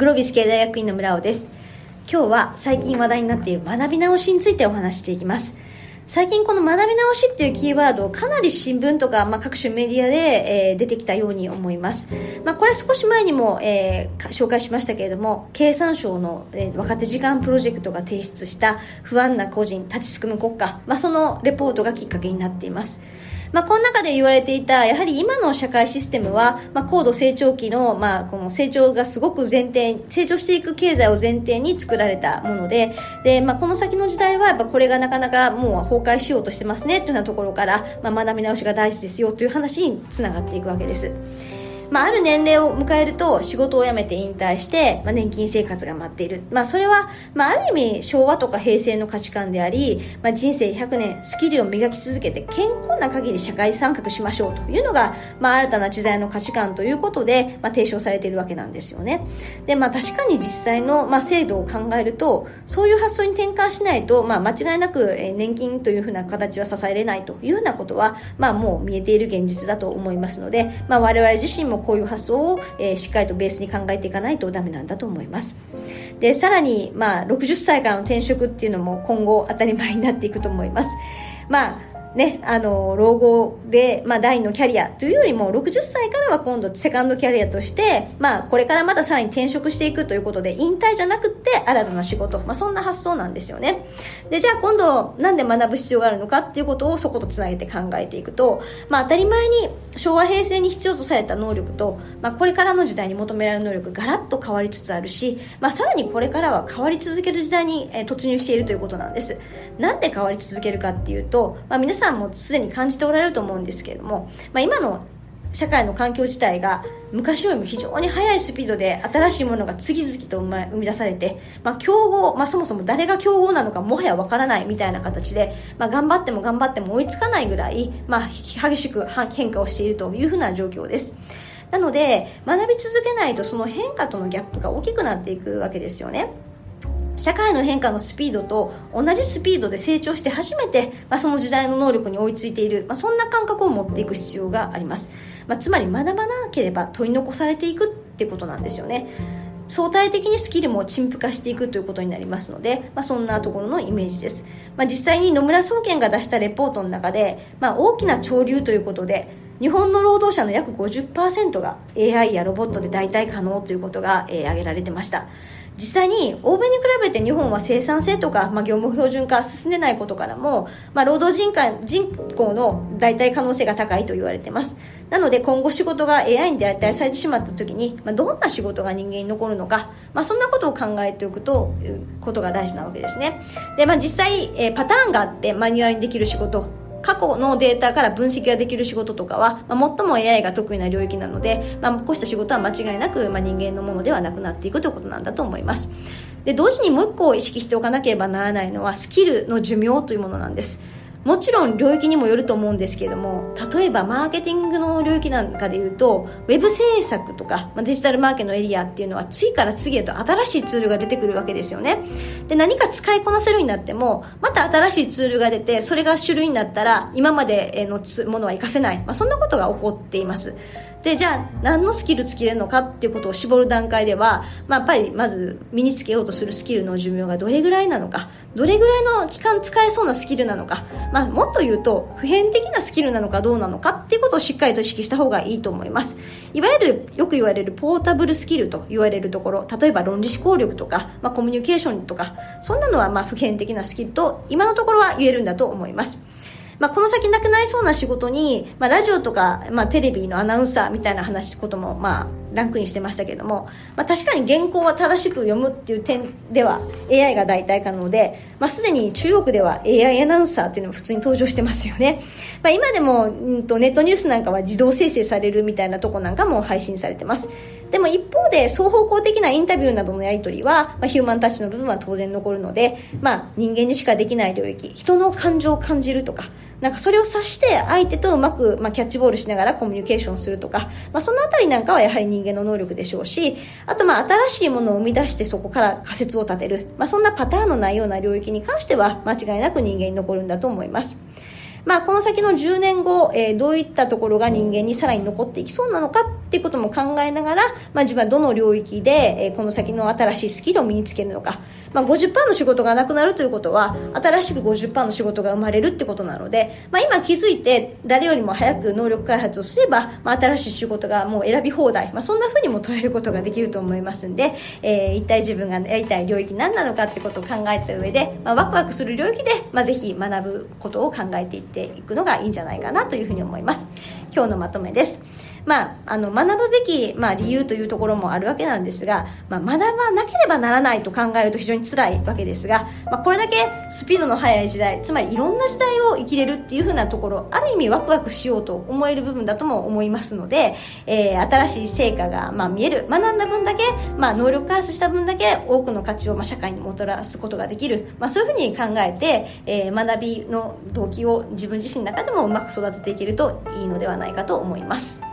グロービス経済学院の村尾です。今日は最近話題になっている学び直しについてお話ししていきます。最近この学び直しっていうキーワードかなり新聞とか、まあ、各種メディアで、えー、出てきたように思います、まあ、これ少し前にも、えー、紹介しましたけれども経産省の、えー、若手時間プロジェクトが提出した不安な個人立ちすくむ国家、まあ、そのレポートがきっかけになっています。まあ、この中で言われていた、やはり今の社会システムは、まあ、高度成長期の、まあ、この成長がすごく前提、成長していく経済を前提に作られたもので、で、まあ、この先の時代は、やっぱこれがなかなかもう崩壊しようとしてますね、というようなところから、まあ、学び直しが大事ですよ、という話につながっていくわけです。まあ、ある年齢を迎えると仕事を辞めて引退して、まあ、年金生活が待っている。まあ、それは、まあ、ある意味昭和とか平成の価値観であり、まあ、人生100年スキルを磨き続けて健康な限り社会参画しましょうというのが、まあ、新たな時代の価値観ということで、まあ、提唱されているわけなんですよね。で、まあ、確かに実際の、まあ、制度を考えると、そういう発想に転換しないと、まあ、間違いなく、年金というふうな形は支えれないというようなことは、まあ、もう見えている現実だと思いますので、まあ、我々自身もこういう発想をえー、しっかりとベースに考えていかないとダメなんだと思います。でさらに、まあ、60歳からの転職っていうのも今後当たり前になっていくと思います。まあね、あの、老後で、まあ、第二のキャリアというよりも、60歳からは今度、セカンドキャリアとして、まあ、これからまたさらに転職していくということで、引退じゃなくて、新たな仕事、まあ、そんな発想なんですよね。で、じゃあ今度、なんで学ぶ必要があるのかっていうことをそことつなげて考えていくと、まあ、当たり前に、昭和平成に必要とされた能力と、まあ、これからの時代に求められる能力、ガラッと変わりつつあるし、まあ、さらにこれからは変わり続ける時代に、突入しているということなんです。なんで変わり続けるかっていうと、まあ、皆さんさんもすでに感じておられると思うんですけれども、まあ、今の社会の環境自体が昔よりも非常に速いスピードで新しいものが次々と生み出されて、まあ、競合、まあ、そもそも誰が競合なのかもはやわからないみたいな形で、まあ、頑張っても頑張っても追いつかないぐらい、まあ、激しく変化をしているというふうな状況です。なので学び続けないとその変化とのギャップが大きくなっていくわけですよね。社会の変化のスピードと同じスピードで成長して初めて、まあ、その時代の能力に追いついている、まあ、そんな感覚を持っていく必要があります、まあ、つまり学ばなければ取り残されていくってことなんですよね。相対的にスキルも陳腐化していくということになりますので、まあ、そんなところのイメージです、まあ、実際に野村総研が出したレポートの中で、まあ、大きな潮流ということで日本の労働者の約50%が AI やロボットで代替可能ということが、えー、挙げられてました。実際に欧米に比べて日本は生産性とか、まあ、業務標準化進んでないことからも、まあ、労働人口人口の代替可能性が高いと言われてます。なので今後仕事が AI に代替されてしまった時に、まあ、どんな仕事が人間に残るのか、まあ、そんなことを考えておくとことが大事なわけですね。で、まあ、実際、えー、パターンがあってマニュアルにできる仕事過去のデータから分析ができる仕事とかは、まあ、最も AI が得意な領域なので、まあ、こうした仕事は間違いなく、まあ、人間のものではなくなっていくということなんだと思います。で同時にもう一個意識しておかなければならないのはスキルの寿命というものなんです。もちろん領域にもよると思うんですけれども例えばマーケティングの領域なんかでいうとウェブ制作とかまあデジタルマーケのエリアっていうのは次から次へと新しいツールが出てくるわけですよね。で何か使いこなせるようになってもまた新しいツールが出てそれが種類になったら今までのものは活かせない、まあ、そんなことが起こっています。でじゃあ何のスキルつけるのかっていうことを絞る段階では、まあ、やっぱりまず身につけようとするスキルの寿命がどれぐらいなのかどれぐらいの期間使えそうなスキルなのか、まあ、もっと言うと普遍的なスキルなのかどうなのかっていうことをしっかりと意識した方がいいと思います。いわゆるよく言われるポータブルスキルと言われるところ例えば論理思考力とか、まあ、コミュニケーションとかそんなのはま普遍的なスキルと今のところは言えるんだと思います。まあ、この先なくなりそうな仕事に、まあ、ラジオとか、まあ、テレビのアナウンサーみたいな話ことも、まあ、ランクインしてましたけども、まあ、確かに原稿は正しく読むっていう点では AI が代替可能で、まあ、すでに中国では AI アナウンサーっていうのも普通に登場してますよね、まあ、今でも、うんと、ネットニュースなんかは自動生成されるみたいなとこなんかも配信されてます。でも一方で双方向的なインタビューなどのやり取りは、まあ、ヒューマンタッチの部分は当然残るので、まあ、人間にしかできない領域人の感情を感じるとかなんかそれを指して相手とうまく、まあ、キャッチボールしながらコミュニケーションするとか、まあ、そのあたりなんかはやはり人間の能力でしょうしあとまあ新しいものを生み出してそこから仮説を立てる、まあ、そんなパターンのないような領域に関しては間違いなく人間に残るんだと思います。まあ、この先の10年後、えー、どういったところが人間にさらに残っていきそうなのかっていうことも考えながら、まあ、自分はどの領域で、えー、この先の新しいスキルを身につけるのか、まあ、50%の仕事がなくなるということは新しく50%の仕事が生まれるってことなので、まあ、今気づいて誰よりも早く能力開発をすれば、まあ、新しい仕事がもう選び放題、まあ、そんなふうにも捉えることができると思いますんで、えー、一体自分がやりたい領域何なのかってことを考えた上で、まあ、ワクワクする領域で、まあ、ぜひ学ぶことを考えていっていくのがいいんじゃないかなというふうに思います。今日のまとめです。まあ、あの学ぶべき、まあ、理由というところもあるわけなんですが、まあ、学ばなければならないと考えると非常に辛いわけですが、まあ、これだけスピードの速い時代つまりいろんな時代を生きれるっていうふうなところある意味ワクワクしようと思える部分だとも思いますので、えー、新しい成果が、まあ、見える学んだ分だけ、まあ、能力開発した分だけ多くの価値を、まあ、社会にもたらすことができる、まあ、そういうふうに考えて、えー、学びの動機を自分自身の中でもうまく育てていけるといいのではないかと思います。